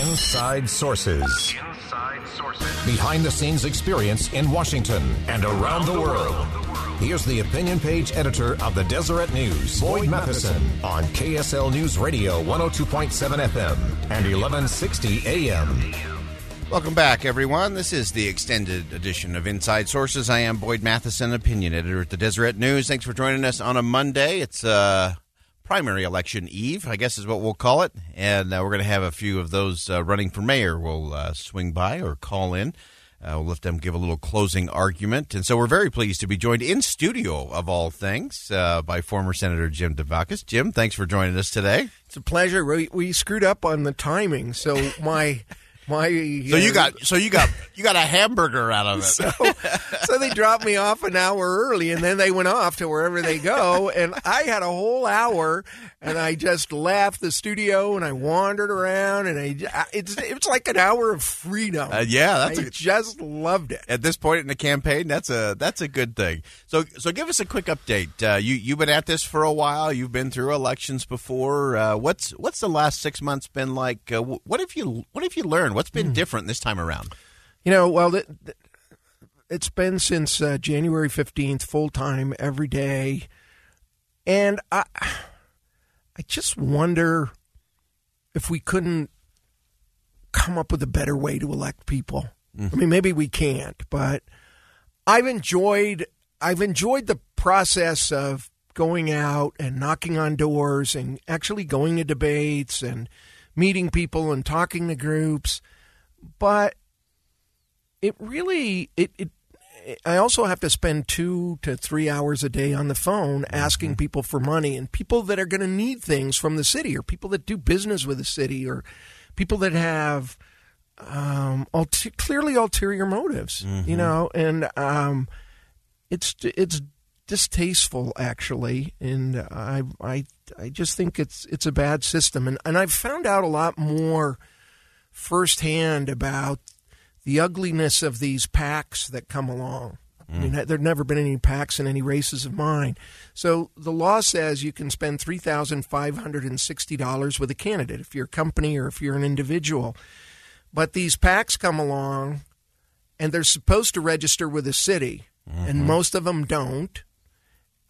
Inside Sources. Inside Sources. Behind the scenes experience in Washington and around the world. Here's the opinion page editor of the Deseret News, Boyd Matheson, on KSL News Radio 102.7 FM and 1160 AM. Welcome back, everyone. This is the extended edition of Inside Sources. I am Boyd Matheson, opinion editor at the Deseret News. Thanks for joining us on a Monday. It's uh, primary election eve, I guess is what we'll call it. And uh, we're going to have a few of those uh, running for mayor will uh, swing by or call in. Uh, we'll let them give a little closing argument. And so we're very pleased to be joined in studio, of all things, uh, by former Senator Jim Dabakis. Jim, thanks for joining us today. It's a pleasure. We, we screwed up on the timing, so my my. So you got so you got you got a hamburger out of it. So, so they dropped me off an hour early, and then they went off to wherever they go, and I had a whole hour, and I just left the studio and I wandered around, and I it's it's like an hour of freedom. Uh, yeah, that's I a, just loved it. At this point in the campaign, that's a that's a good thing. So so give us a quick update. Uh, you you've been at this for a while. You've been through elections before. Uh, what's what's the last six months been like? Uh, what have you what have you learned? What's been mm. different this time around? You know, well, it, it's been since uh, January fifteenth, full time every day, and I I just wonder if we couldn't come up with a better way to elect people. Mm-hmm. I mean, maybe we can't, but I've enjoyed I've enjoyed the process of going out and knocking on doors and actually going to debates and meeting people and talking to groups. But it really it, it I also have to spend two to three hours a day on the phone asking mm-hmm. people for money and people that are going to need things from the city or people that do business with the city or people that have um, clearly ulterior motives, mm-hmm. you know, and um, it's it's distasteful actually, and I I I just think it's it's a bad system, and and I've found out a lot more firsthand about the ugliness of these PACs that come along. I mean, mm. there've never been any PACs in any races of mine. So the law says you can spend three thousand five hundred and sixty dollars with a candidate if you're a company or if you're an individual. But these PACs come along, and they're supposed to register with the city, mm-hmm. and most of them don't.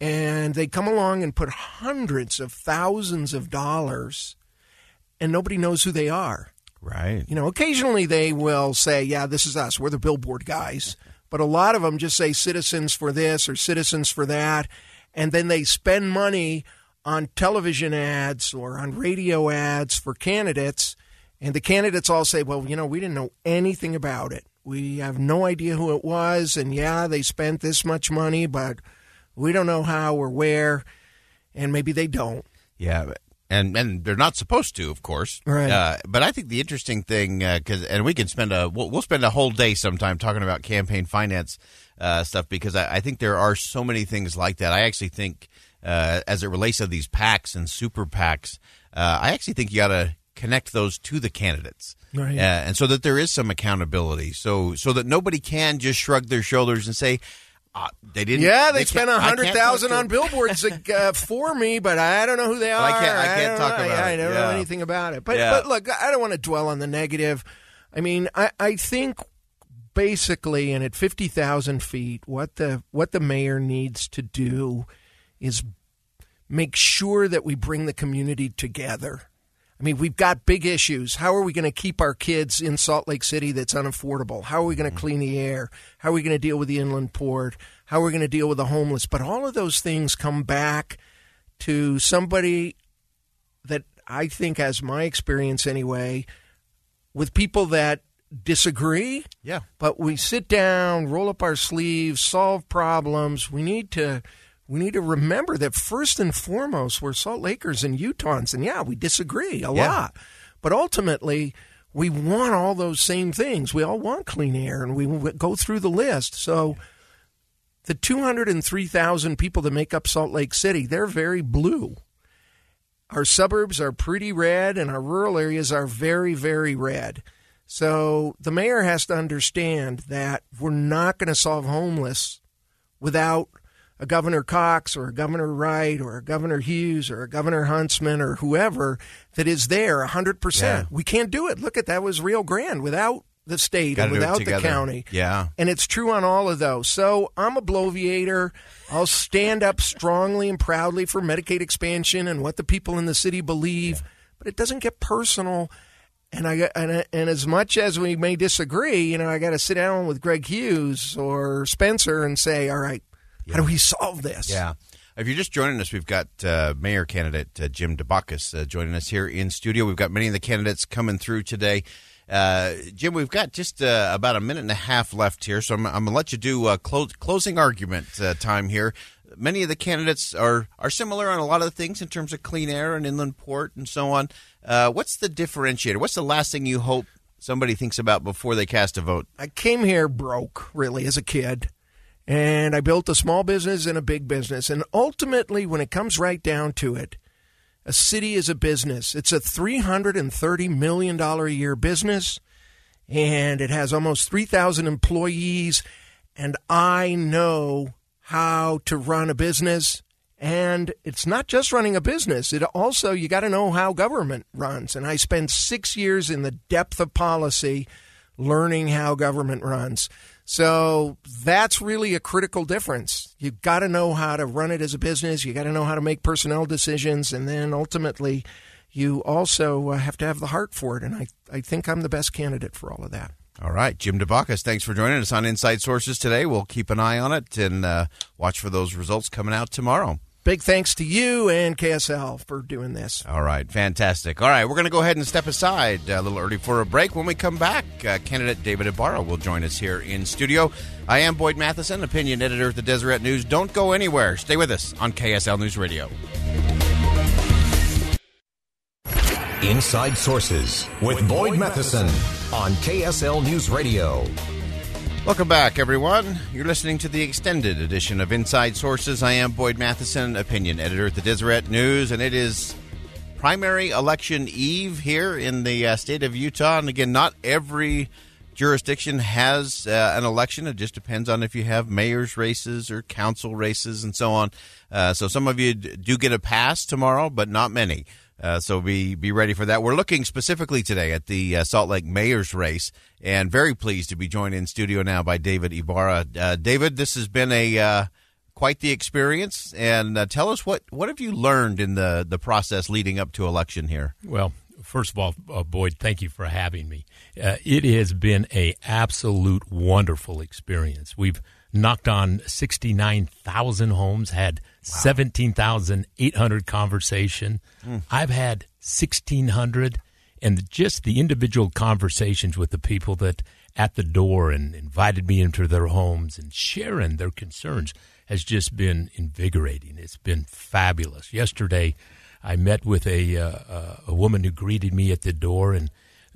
And they come along and put hundreds of thousands of dollars, and nobody knows who they are. Right. You know, occasionally they will say, yeah, this is us. We're the billboard guys. But a lot of them just say citizens for this or citizens for that. And then they spend money on television ads or on radio ads for candidates. And the candidates all say, well, you know, we didn't know anything about it. We have no idea who it was. And yeah, they spent this much money, but we don't know how or where. And maybe they don't. Yeah, and and they're not supposed to, of course. Right. Uh, but I think the interesting thing, because uh, and we can spend a we'll, we'll, spend a whole day sometime talking about campaign finance uh, stuff because I, I, think there are so many things like that. I actually think, uh, as it relates to these PACs and super PACs, uh, I actually think you got to connect those to the candidates. Right. Uh, and so that there is some accountability, so so that nobody can just shrug their shoulders and say, uh, they didn't. Yeah, they, they spent a hundred thousand on billboards uh, for me, but I don't know who they are. I can't. I can't I talk know, about yeah, it. I don't yeah. know anything about it. But yeah. but look, I don't want to dwell on the negative. I mean, I, I think basically, and at fifty thousand feet, what the what the mayor needs to do is make sure that we bring the community together. I mean, we've got big issues. How are we going to keep our kids in Salt Lake City that's unaffordable? How are we going to mm-hmm. clean the air? How are we going to deal with the inland port? How are we going to deal with the homeless? But all of those things come back to somebody that I think, as my experience anyway, with people that disagree. Yeah. But we sit down, roll up our sleeves, solve problems. We need to we need to remember that first and foremost, we're Salt Lakers and Utahns, and yeah, we disagree a yeah. lot. But ultimately, we want all those same things. We all want clean air, and we go through the list. So the 203,000 people that make up Salt Lake City, they're very blue. Our suburbs are pretty red, and our rural areas are very, very red. So the mayor has to understand that we're not going to solve homeless without a Governor Cox or a Governor Wright or a Governor Hughes or a Governor Huntsman or whoever that is there 100%. Yeah. We can't do it. Look at that was Rio Grande without the state Gotta and without the county. Yeah. And it's true on all of those. So I'm a bloviator. I'll stand up strongly and proudly for Medicaid expansion and what the people in the city believe, but it doesn't get personal. And I and, and as much as we may disagree, you know, I got to sit down with Greg Hughes or Spencer and say, "All right, how do we solve this?" Yeah. If you're just joining us, we've got uh, mayor candidate uh, Jim Dabakis uh, joining us here in studio. We've got many of the candidates coming through today. Uh, Jim, we've got just uh, about a minute and a half left here, so I'm, I'm going to let you do uh, clo- closing argument uh, time here. Many of the candidates are, are similar on a lot of the things in terms of clean air and inland port and so on. Uh, what's the differentiator? What's the last thing you hope somebody thinks about before they cast a vote? I came here broke, really, as a kid. And I built a small business and a big business. And ultimately, when it comes right down to it, a city is a business. It's a $330 million a year business, and it has almost 3,000 employees. And I know how to run a business. And it's not just running a business. It also, you got to know how government runs. And I spent six years in the depth of policy learning how government runs. So that's really a critical difference. You've got to know how to run it as a business. You got to know how to make personnel decisions. And then ultimately, you also uh, have to have the heart for it. And I, I think I'm the best candidate for all of that. All right, Jim Dabakis, thanks for joining us on Inside Sources today. We'll keep an eye on it and uh, watch for those results coming out tomorrow. Big thanks to you and KSL for doing this. All right, fantastic. All right, we're going to go ahead and step aside a little early for a break. When we come back, uh, candidate David Ibarra will join us here in studio. I am Boyd Matheson, opinion editor at the Deseret News. Don't go anywhere. Stay with us on KSL News Radio. Inside Sources with Boyd Matheson on KSL News Radio. Welcome back, everyone. You're listening to the extended edition of Inside Sources. I am Boyd Matheson, opinion editor at the Deseret News, and it is primary election eve here in the uh, state of Utah. And again, not every jurisdiction has uh, an election. It just depends on if you have mayor's races or council races and so on. Uh, so some of you do get a pass tomorrow, but not many. Uh, so be be ready for that. We're looking specifically today at the uh, Salt Lake Mayor's race, and very pleased to be joined in studio now by David Ibarra. Uh, David, this has been a uh, quite the experience, and uh, tell us what what have you learned in the the process leading up to election here. Well, first of all, uh, Boyd, thank you for having me. It has been a absolute wonderful experience. We've knocked on 69,000 homes, had 17,800 conversation. I've had 1,600 and just the individual conversations with the people that at the door and invited me into their homes and sharing their concerns has just been invigorating. It's been fabulous. Yesterday, I met with a uh, a woman who greeted me at the door, and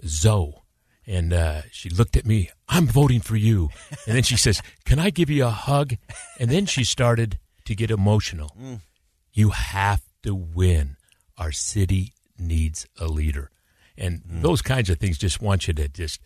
Zoe, and uh, she looked at me. I'm voting for you, and then she says, "Can I give you a hug?" And then she started to get emotional. You have to win. Our city needs a leader, and those kinds of things just want you to just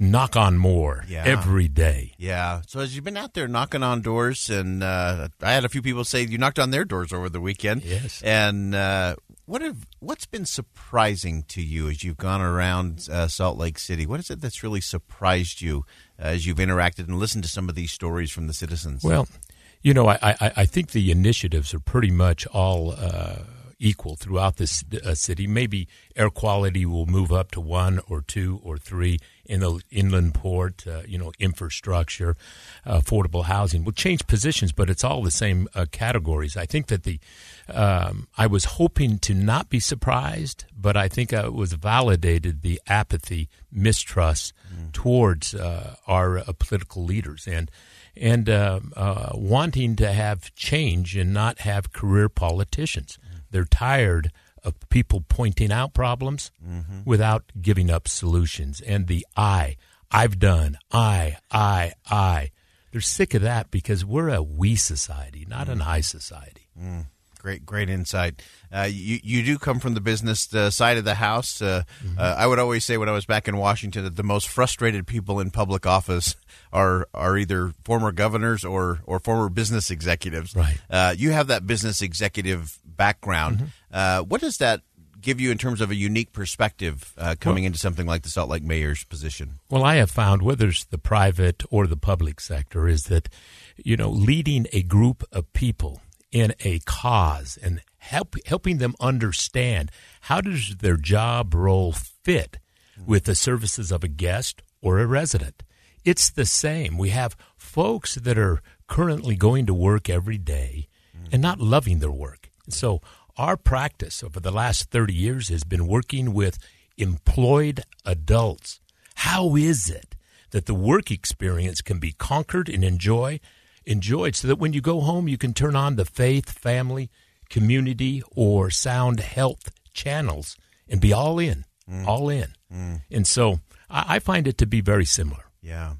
knock on more Yeah. every day. Yeah. So as you've been out there knocking on doors, and uh, I had a few people say you knocked on their doors over the weekend. Yes. And uh, what have what's been surprising to you as you've gone around uh, Salt Lake City? What is it that's really surprised you uh, as you've interacted and listened to some of these stories from the citizens? Well, you know, I, I, I think the initiatives are pretty much all uh, equal throughout this uh, city. Maybe air quality will move up to one or two or three in the inland port, uh, you know, infrastructure, uh, affordable housing. will change positions, but it's all the same uh, categories. I think that the um, I was hoping to not be surprised, but I think uh, it was validated the apathy, mistrust towards uh, our uh, political leaders, and and uh, uh, wanting to have change and not have career politicians. They're tired of people pointing out problems without giving up solutions. And the I, I've done, I, I, I. They're sick of that because we're a we society, not an I society. Great, great insight. Uh, you you do come from the business uh, side of the house. Uh, uh, I would always say when I was back in Washington that the most frustrated people in public office are are either former governors or or former business executives. Right. Uh, you have that business executive background. Uh, what does that give you in terms of a unique perspective uh, coming into something like the Salt Lake mayor's position? Well, I have found, whether it's the private or the public sector, is that, you know, leading a group of people in a cause and help, helping them understand how does their job role fit with the services of a guest or a resident. It's the same. We have folks that are currently going to work every day and not loving their work. So our practice over the last 30 years has been working with employed adults. How is it that the work experience can be conquered and enjoy enjoyed so that when you go home you can turn on the faith, family, community or sound health channels and be all in, mm. all in. Mm. And so I, I find it to be very similar. Yeah,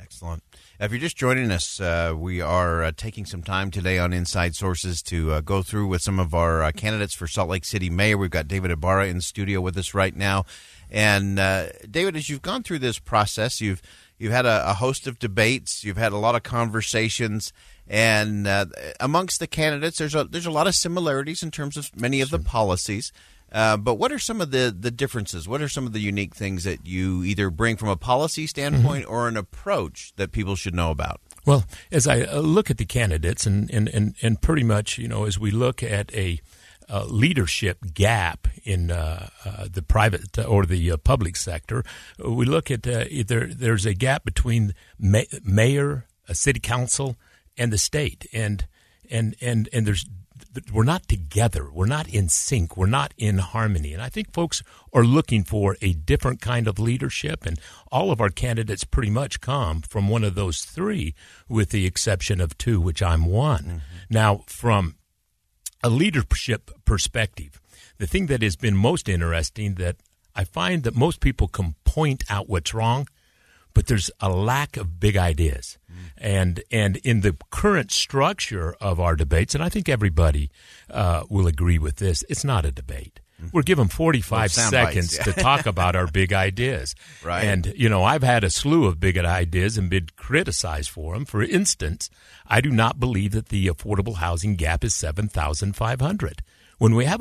excellent. If you're just joining us, uh, we are uh, taking some time today on Inside Sources to uh, go through with some of our uh, candidates for Salt Lake City Mayor. We've got David Ibarra in studio with us right now. And uh, David, as you've gone through this process, you've you've had a, a host of debates, you've had a lot of conversations, and uh, amongst the candidates, there's a there's a lot of similarities in terms of many of the policies. Uh, but what are some of the, the differences? What are some of the unique things that you either bring from a policy standpoint or an approach that people should know about? Well, as I uh, look at the candidates, and, and, and, and pretty much, you know, as we look at a uh, leadership gap in uh, uh, the private or the uh, public sector, we look at uh, there, there's a gap between ma- mayor, a city council, and the state, and and and and there's we're not together. We're not in sync. We're not in harmony. And I think folks are looking for a different kind of leadership. And all of our candidates pretty much come from one of those three, with the exception of two, which I'm one. Mm-hmm. Now, from a leadership perspective, the thing that has been most interesting that I find that most people can point out what's wrong, but there's a lack of big ideas. And and in the current structure of our debates, and I think everybody uh, will agree with this, it's not a debate. We're given 45 Well, sound bites, seconds yeah. to talk about our big ideas. Right. And, you know, I've had a slew of big ideas and been criticized for them. For instance, I do not believe that the affordable housing gap is 7,500. When we have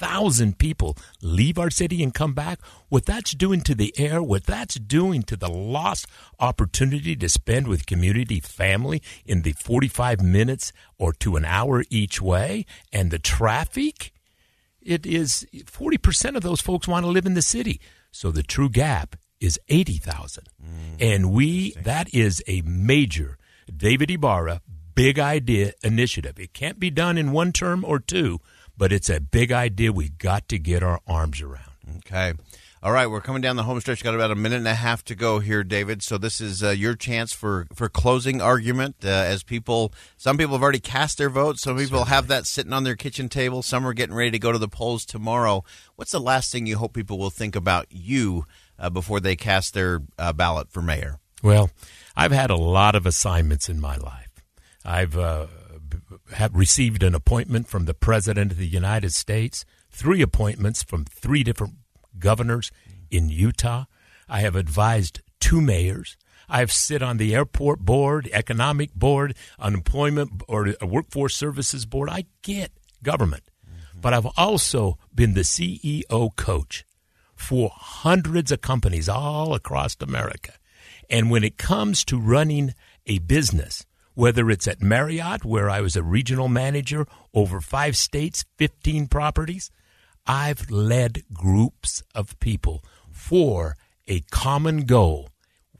190,000 people leave our city and come back, what that's doing to the air, what that's doing to the lost opportunity to spend with community family in the 45 minutes or to an hour each way, and the traffic, it is 40% of those folks want to live in the city. So the true gap is 80,000. Mm. And we, that is a major David Ibarra big idea initiative. It can't be done in one term or two, but it's a big idea we've got to get our arms around. Okay. All right, we're coming down the home stretch. Got about a minute and a half to go here, David. So this is uh, your chance for for closing argument. Uh, as people, some people have already cast their vote. Some people have that sitting on their kitchen table. Some are getting ready to go to the polls tomorrow. What's the last thing you hope people will think about you uh, before they cast their uh, ballot for mayor? Well, I've had a lot of assignments in my life. I've uh, have received an appointment from the President of the United States, three appointments from three different governors in Utah. I have advised two mayors. I've sit on the airport board, economic board, unemployment or workforce services board. I get government, mm-hmm. but I've also been the CEO coach for hundreds of companies all across America. And when it comes to running a business, whether it's at Marriott, where I was a regional manager over five states, 15 properties, I've led groups of people for a common goal,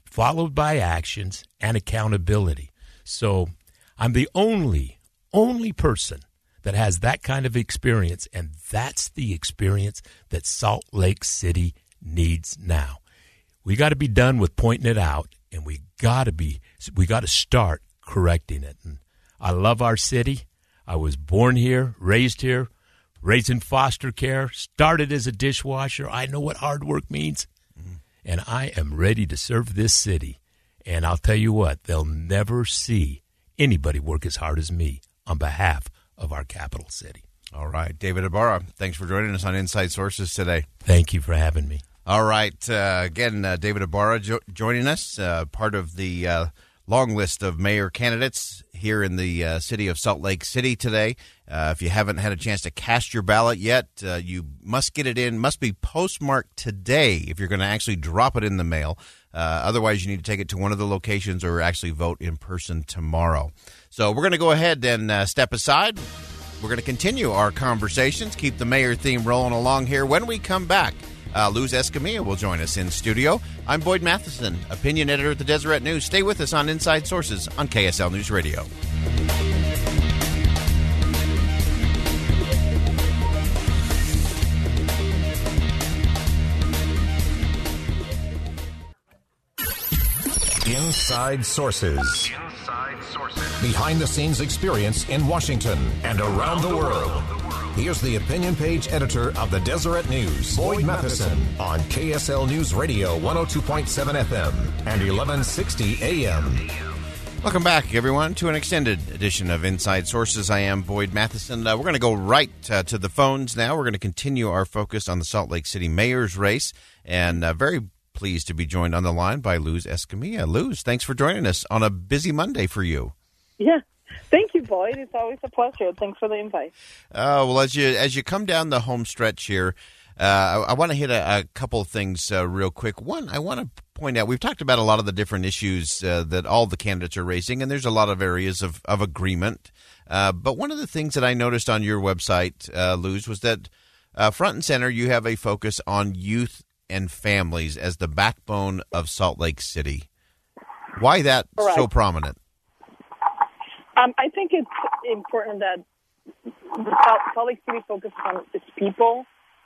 followed by actions and accountability. So I'm the only, only person that has that kind of experience, and that's the experience that Salt Lake City needs now. We got to be done with pointing it out, and we got to be, we got to start correcting it. And I love our city. I was born here, raised here, raised in foster care, started as a dishwasher. I know what hard work means. And I am ready to serve this city. And I'll tell you what, they'll never see anybody work as hard as me on behalf of our capital city. All right, David Ibarra, thanks for joining us on Inside Sources today. Thank you for having me. All right, uh, again, uh, David Ibarra jo- joining us, uh, part of the uh, long list of mayor candidates here in the uh, city of Salt Lake City today. Uh, if you haven't had a chance to cast your ballot yet, you must get it in. Must be postmarked today if you're going to actually drop it in the mail. otherwise, you need to take it to one of the locations or actually vote in person tomorrow. So we're going to go ahead and step aside. We're going to continue our conversations, keep the mayor theme rolling along here. When we come back, uh, Luz Escamilla will join us in studio. I'm Boyd Matheson, opinion editor at the Deseret News. Stay with us on Inside Sources on KSL News Radio. Inside Sources. Behind the scenes experience in Washington and around the world. Here's the opinion page editor of the Deseret News, Boyd Matheson, on KSL News Radio 102.7 FM and 1160 AM. Welcome back, everyone, to an extended edition of Inside Sources. I am Boyd Matheson. Uh, we're going to go right uh, to the phones now. We're going to continue our focus on the Salt Lake City mayor's race, and uh, very pleased to be joined on the line by Luz Escamilla. Luz, thanks for joining us on a busy Monday for you. Yeah. Thank you, Boyd. It's always a pleasure. Thanks for the invite. Uh, well, as you as you come down the home stretch here, uh, I, I want to hit a, a, couple of things uh, real quick. One, I want to point out we've talked about a lot of the different issues uh, that all the candidates are raising, and there's a lot of areas of of agreement. Uh, but one of the things that I noticed on your website, uh, Luz, was that front and center you have a focus on youth and families as the backbone of Salt Lake City. Why that so prominent? Um, I think it's important that the Salt Lake City focuses on its people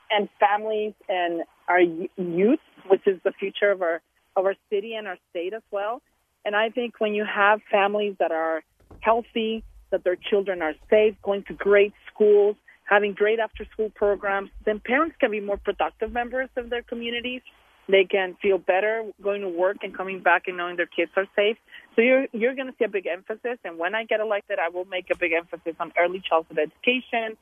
and families and our youth, which is the future of our of our city and our state as well. And I think when you have families that are healthy, that their children are safe, going to great schools, having great after school programs, then parents can be more productive members of their communities they can feel better going to work and coming back and knowing their kids are safe. So you're you're going to see a big emphasis. And when I get elected, I will make a big emphasis on early childhood education,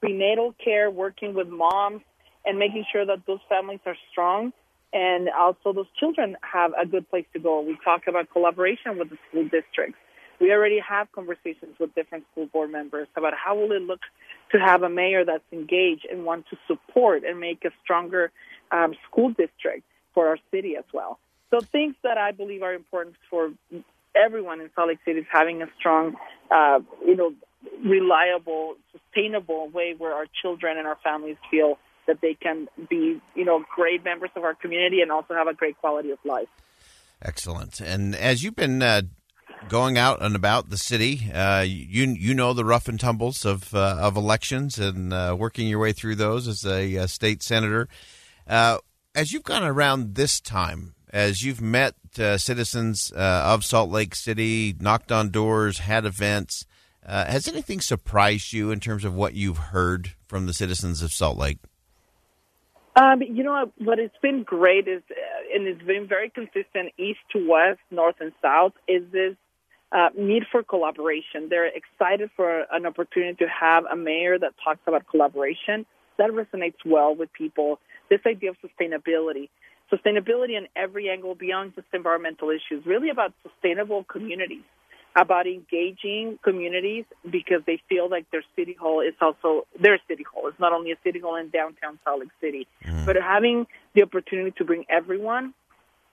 prenatal care, working with moms, and making sure that those families are strong. And also, those children have a good place to go. We talk about collaboration with the school districts. We already have conversations with different school board members about how will it look to have a mayor that's engaged and want to support and make a stronger um, school district for our city as well. So things that I believe are important for everyone in Salt Lake City is having a strong, uh, you know, reliable, sustainable way where our children and our families feel that they can be, you know, great members of our community and also have a great quality of life. Excellent. And as you've been uh, going out and about the city, uh, you you know the rough and tumbles of uh, of elections and uh, working your way through those as a, a state senator. Uh, as you've gone around this time, as you've met uh, citizens uh, of Salt Lake City, knocked on doors, had events, uh, has anything surprised you in terms of what you've heard from the citizens of Salt Lake? Um, you know what? It's been great is, uh, and it's been very consistent, east to west, north and south. Is this uh, need for collaboration? They're excited for an opportunity to have a mayor that talks about collaboration. That resonates well with people this idea of sustainability. Sustainability in every angle beyond just environmental issues, really about sustainable communities, about engaging communities because they feel like their city hall is also their city hall. It's not only a city hall in downtown Salt Lake City, mm. but having the opportunity to bring everyone,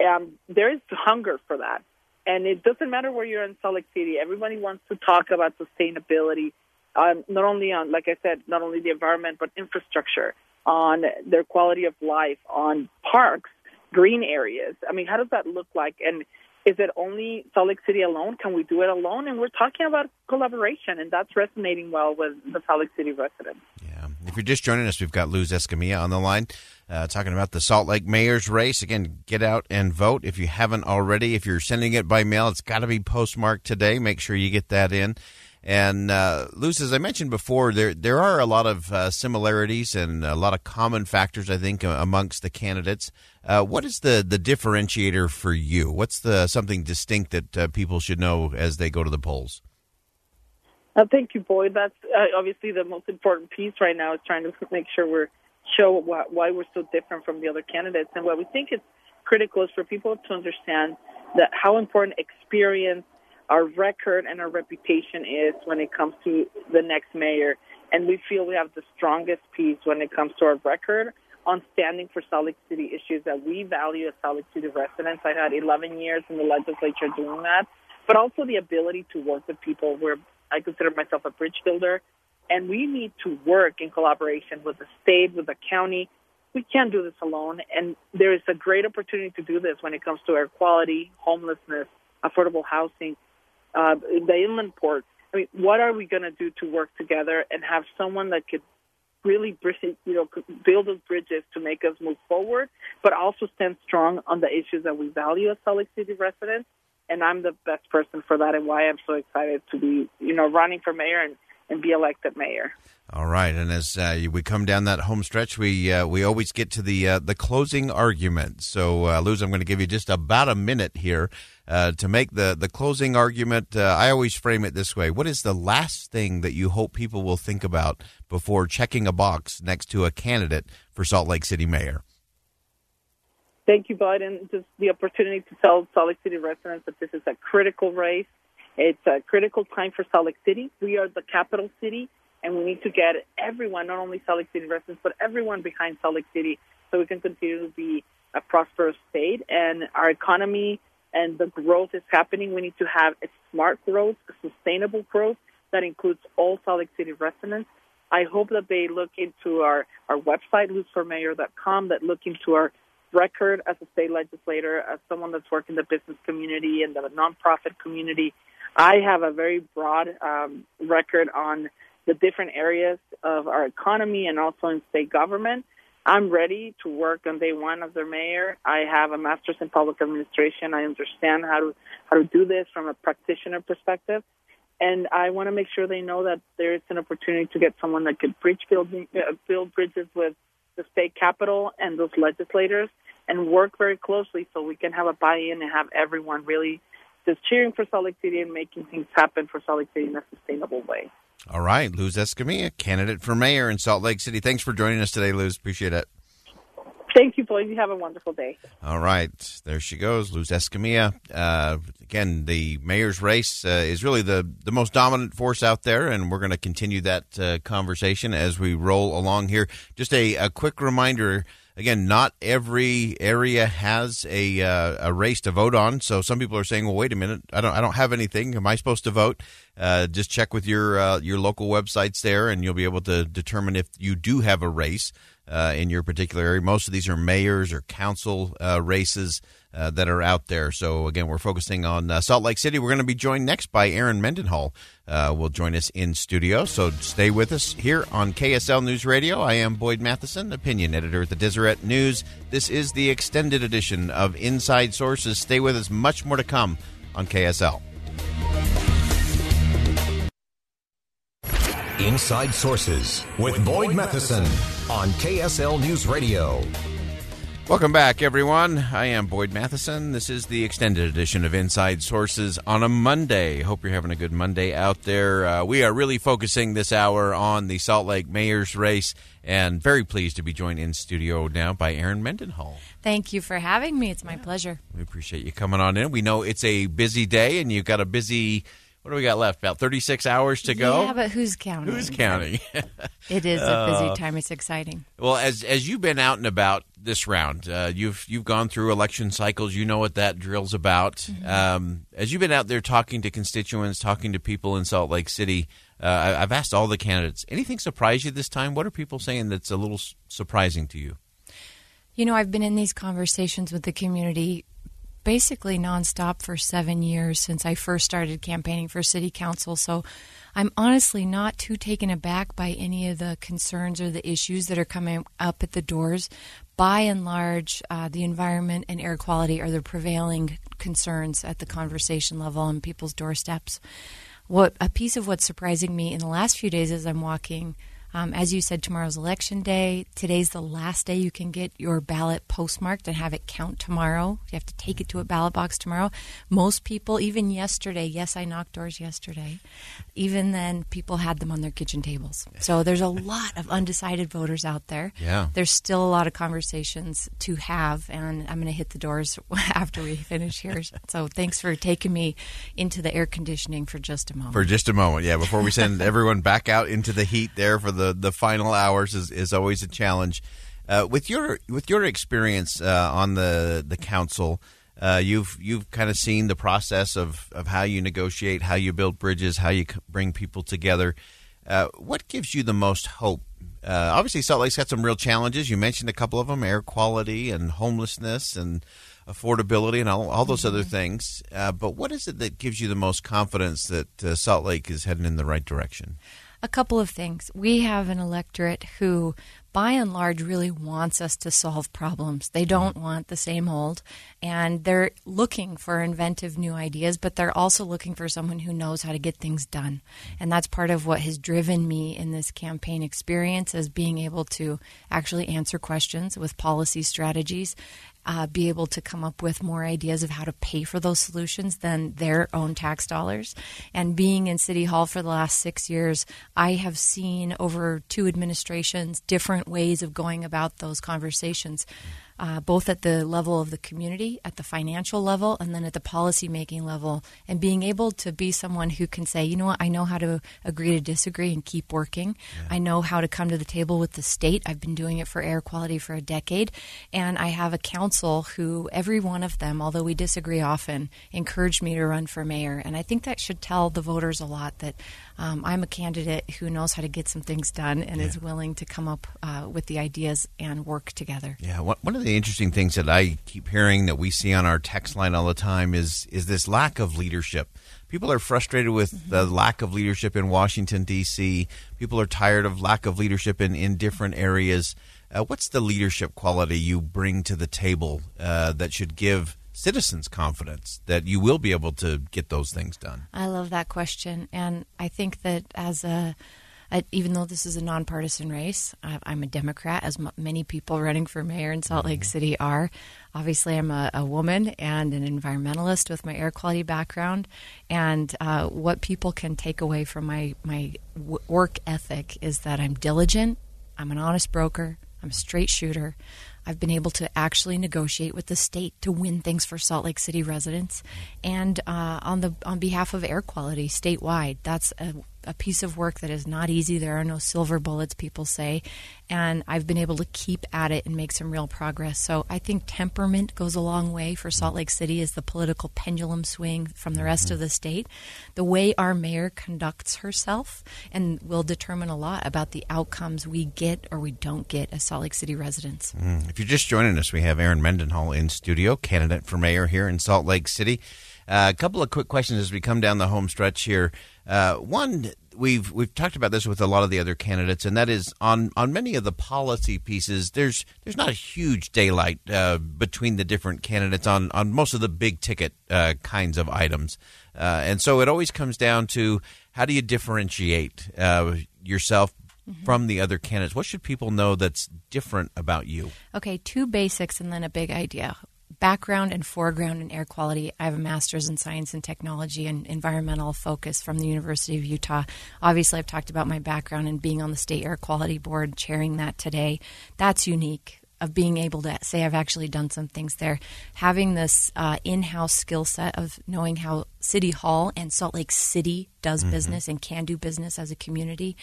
um, there is hunger for that. And it doesn't matter where you're in Salt Lake City. Everybody wants to talk about sustainability, um, not only on, like I said, not only the environment, but infrastructure on their quality of life, on parks, green areas. I mean, how does that look like? And is it only Salt Lake City alone? Can we do it alone? And we're talking about collaboration, and that's resonating well with the Salt Lake City residents. Yeah. If you're just joining us, we've got Luz Escamilla on the line uh, talking about the Salt Lake mayor's race. Again, get out and vote if you haven't already. If you're sending it by mail, it's got to be postmarked today. Make sure you get that in. And uh, Luz, as I mentioned before, there there are a lot of uh, similarities and a lot of common factors, I think, amongst the candidates. Uh, what is the, the differentiator for you? What's the something distinct that uh, people should know as they go to the polls? Uh, thank you, Boyd. That's uh, obviously the most important piece right now is trying to make sure we're show why, why we're so different from the other candidates. And what we think is critical is for people to understand that how important experience, our record, and our reputation is when it comes to the next mayor. And we feel we have the strongest piece when it comes to our record on standing for Salt Lake City issues that we value as Salt Lake City residents. I had 11 years in the legislature doing that, but also the ability to work with people where I consider myself a bridge builder, and we need to work in collaboration with the state, with the county. We can't do this alone, and there is a great opportunity to do this when it comes to air quality, homelessness, affordable housing, uh, the inland port. I mean, what are we going to do to work together and have someone that could really, you know, build those bridges to make us move forward, but also stand strong on the issues that we value as Salt Lake City residents and I'm the best person for that, and why I'm so excited to be, you know, running for mayor and, and be elected mayor. All right, and as uh, we come down that home stretch, we uh, we always get to the uh, the closing argument. So, uh, Luz, I'm going to give you just about a minute here uh, to make the the closing argument. Uh, I always frame it this way: What is the last thing that you hope people will think about before checking a box next to a candidate for Salt Lake City mayor? Thank you, Biden. Just the opportunity to tell Salt Lake City residents that this is a critical race. It's a critical time for Salt Lake City. We are the capital city, and we need to get everyone, not only Salt Lake City residents, but everyone behind Salt Lake City so we can continue to be a prosperous state. And our economy and the growth is happening. We need to have a smart growth, a sustainable growth that includes all Salt Lake City residents. I hope that they look into our, our website, luzformayor.com, that look into our record as a state legislator, as someone that's worked in the business community and the nonprofit community. I have a very broad um, record on the different areas of our economy and also in state government. I'm ready to work on day one as their mayor. I have a master's in public administration. I understand how to how to do this from a practitioner perspective, and I want to make sure they know that there is an opportunity to get someone that could bridge building, uh, build bridges with the state capital and those legislators and work very closely so we can have a buy-in and have everyone really just cheering for Salt Lake City and making things happen for Salt Lake City in a sustainable way. All right, Luz Escamilla, candidate for mayor in Salt Lake City. Thanks for joining us today, Luz. Appreciate it. Thank you, boys. You have a wonderful day. All right. There she goes, Luz Escamilla. Uh, again, the mayor's race uh, is really the, the most dominant force out there, and we're going to continue that uh, conversation as we roll along here. Just a, a quick reminder again, not every area has a uh, a race to vote on. So some people are saying, "Well, wait a minute, I don't I don't have anything. Am I supposed to vote?" Uh, just check with your uh, your local websites there, and you'll be able to determine if you do have a race uh, in your particular area. Most of these are mayors or council uh, races uh, that are out there. So again, we're focusing on uh, Salt Lake City. We're going to be joined next by Erin Mendenhall. Uh, will join us in studio. So stay with us here on KSL News Radio. I am Boyd Matheson, opinion editor at the Deseret News. This is the extended edition of Inside Sources. Stay with us. Much more to come on KSL. Inside Sources with Boyd Matheson on KSL News Radio. Welcome back, everyone. I am Boyd Matheson. This is the extended edition of Inside Sources on a Monday. Hope you're having a good Monday out there. Uh, we are really focusing this hour on the Salt Lake Mayor's race, and very pleased to be joined in studio now by Erin Mendenhall. Thank you for having me. It's my yeah. pleasure. We appreciate you coming on in. We know it's a busy day, and you've got a busy what do we got left? About 36 hours to go? Yeah, but who's counting? Who's counting? it is a busy uh, time. It's exciting. Well, as as you've been out and about this round, uh, you've you've gone through election cycles. You know what that drill's about. Mm-hmm. Um, as you've been out there talking to constituents, talking to people in Salt Lake City, uh, I've asked all the candidates. Anything surprise you this time? What are people saying that's a little surprising to you? You know, I've been in these conversations with the community basically nonstop for seven years since I first started campaigning for city council. So I'm honestly not too taken aback by any of the concerns or the issues that are coming up at the doors. By and large, uh, the environment and air quality are the prevailing concerns at the conversation level on people's doorsteps. what a piece of what's surprising me in the last few days as I'm walking um, as you said, tomorrow's election day. Today's the last day you can get your ballot postmarked and have it count tomorrow. You have to take it to a ballot box tomorrow. Most people, even yesterday, yes, I knocked doors yesterday, even then, people had them on their kitchen tables. So there's a lot of undecided voters out there. Yeah. There's still a lot of conversations to have, and I'm going to hit the doors after we finish here. So thanks for taking me into the air conditioning for just a moment. For just a moment, yeah. Before we send everyone back out into the heat there for the, the the final hours is, is always a challenge. Uh, with your with your experience uh, on the the council, uh, you've you've kind of seen the process of, of how you negotiate, how you build bridges, how you bring people together. Uh, what gives you the most hope? Uh, obviously, Salt Lake's got some real challenges. You mentioned a couple of them: air quality and homelessness and affordability and all, all those other Mm-hmm. things. Uh, but what is it that gives you the most confidence that uh, Salt Lake is heading in the right direction? A couple of things. We have an electorate who, by and large, really wants us to solve problems. They mm-hmm. don't want the same old, and they're looking for inventive new ideas, but they're also looking for someone who knows how to get things done. And that's part of what has driven me in this campaign experience as being able to actually answer questions with policy strategies. Uh, be able to come up with more ideas of how to pay for those solutions than their own tax dollars. And being in City Hall for the last six years, I have seen over two administrations different ways of going about those conversations. Uh, both at the level of the community, at the financial level, and then at the policy making level, and being able to be someone who can say, you know what, I know how to agree to disagree and keep working. I know how to come to the table with the state. I've been doing it for air quality for a decade. And I have a council who, every one of them, although we disagree often, encouraged me to run for mayor. And I think that should tell the voters a lot that um, I'm a candidate who knows how to get some things done and is willing to come up uh, with the ideas and work together. Yeah, one of the interesting things that I keep hearing that we see on our text line all the time is is this lack of leadership. People are frustrated with the lack of leadership in Washington D.C. People are tired of lack of leadership in in different areas. Uh, what's the leadership quality you bring to the table uh, that should give citizens confidence that you will be able to get those things done? I love that question, and I think that as a, even though this is a nonpartisan race, I, I'm a Democrat, as m- many people running for mayor in Salt Lake City are. Obviously, I'm a, a woman and an environmentalist with my air quality background, and uh, what people can take away from my my w- work ethic is that I'm diligent, I'm an honest broker, I'm a straight shooter. I've been able to actually negotiate with the state to win things for Salt Lake City residents, and uh, on the on behalf of air quality statewide. That's a, a piece of work that is not easy. There are no silver bullets, people say, and I've been able to keep at it and make some real progress. So I think temperament goes a long way for Salt Lake City as the political pendulum swing from the rest mm-hmm. of the state. The way our mayor conducts herself and will determine a lot about the outcomes we get or we don't get as Salt Lake City residents. Mm-hmm. If you're just joining us, we have Erin Mendenhall in studio, candidate for mayor here in Salt Lake City. Uh, a couple of quick questions as we come down the home stretch here. Uh, one, we've we've talked about this with a lot of the other candidates, and that is on on many of the policy pieces. There's there's not a huge daylight uh, between the different candidates on on most of the big ticket uh, kinds of items, uh, and so it always comes down to how do you differentiate uh, yourself from the other candidates? What should people know that's different about you? Okay, two basics and then a big idea. Background and foreground in air quality. I have a master's in science and technology and environmental focus from the University of Utah. Obviously, I've talked about my background and being on the state air quality board, chairing that today. That's unique of being able to say I've actually done some things there. Having this uh, in house skill set of knowing how City Hall and Salt Lake City does business and can do business as a community,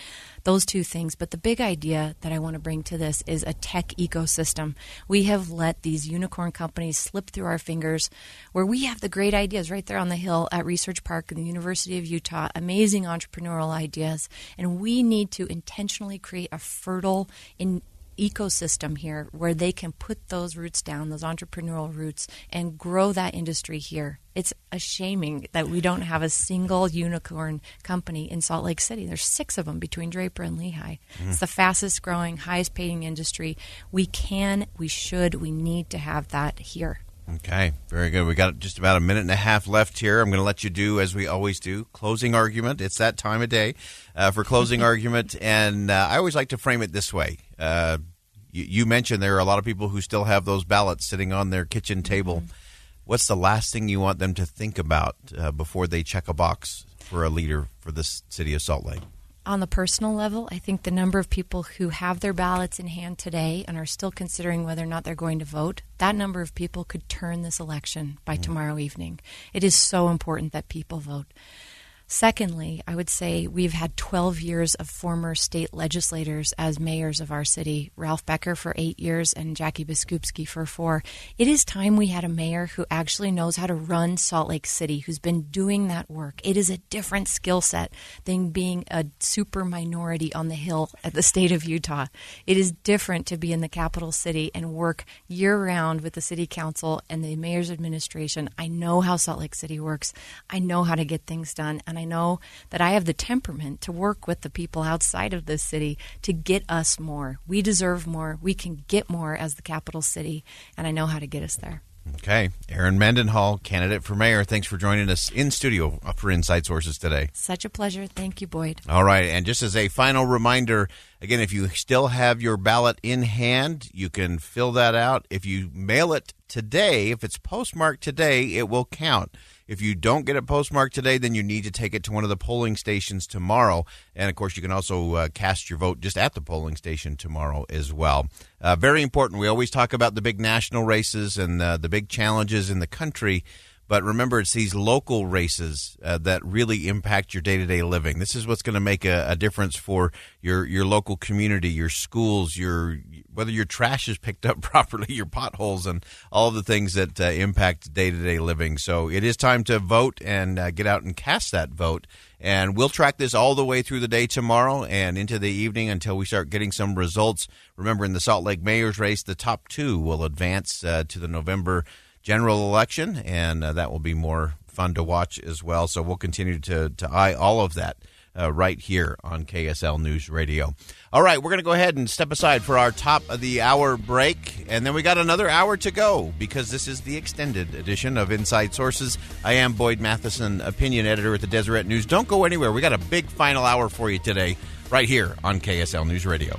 those two things. But the big idea that I want to bring to this is a tech ecosystem. We have let these unicorn companies slip through our fingers where we have the great ideas right there on the hill at Research Park in the University of Utah, amazing entrepreneurial ideas. And we need to intentionally create a fertile, in ecosystem here where they can put those roots down, those entrepreneurial roots, and grow that industry here. It's a shaming that we don't have a single unicorn company in Salt Lake City. There's six of them between Draper and Lehi. It's the fastest growing, highest paying industry. We can, we should, we need to have that here. Okay, very good. We got just about a minute and a half left here. I'm going to let you do as we always do closing argument. It's that time of day uh, for closing argument, and uh, I always like to frame it this way. Uh, you, you, mentioned there are a lot of people who still have those ballots sitting on their kitchen table. Mm-hmm. What's the last thing you want them to think about uh, before they check a box for a leader for the city of Salt Lake? on the personal level, I think the number of people who have their ballots in hand today and are still considering whether or not they're going to vote, that number of people could turn this election by mm. tomorrow evening. It is so important that people vote. Secondly, I would say we've had 12 years of former state legislators as mayors of our city Ralph Becker for eight years and Jackie Biskupski for four. It is time we had a mayor who actually knows how to run Salt Lake City, who's been doing that work. It is a different skill set than being a super minority on the Hill at the state of Utah. It is different to be in the capital city and work year round with the city council and the mayor's administration. I know how Salt Lake City works, I know how to get things done. And and I know that I have the temperament to work with the people outside of this city to get us more. We deserve more. We can get more as the capital city, and I know how to get us there. Okay. Erin Mendenhall, candidate for mayor. Thanks for joining us in studio for Inside Sources today. Such a pleasure. Thank you, Boyd. All right. And just as a final reminder, again, if you still have your ballot in hand, you can fill that out. If you mail it today, if it's postmarked today, it will count. If you don't get it postmarked today, then you need to take it to one of the polling stations tomorrow. And of course, you can also uh, cast your vote just at the polling station tomorrow as well. Uh, very important. We always talk about the big national races and uh, the big challenges in the country. But remember, it's these local races uh, that really impact your day to day living. This is what's going to make a, a, difference for your your local community, your schools, your whether your trash is picked up properly, your potholes, and all the things that uh, impact day to day living. So it is time to vote and uh, get out and cast that vote. And we'll track this all the way through the day tomorrow and into the evening until we start getting some results. Remember, in the Salt Lake Mayor's race, the top two will advance uh, to the November general election, and uh, that will be more fun to watch as well. So we'll continue to, to eye all of that. Uh, right here on KSL News Radio. All right, we're going to go ahead and step aside for our top of the hour break, and then we got another hour to go because this is the extended edition of Inside Sources. I am Boyd Matheson, opinion editor at the Deseret News. Don't go anywhere. We got a big final hour for you today, right here on KSL News Radio.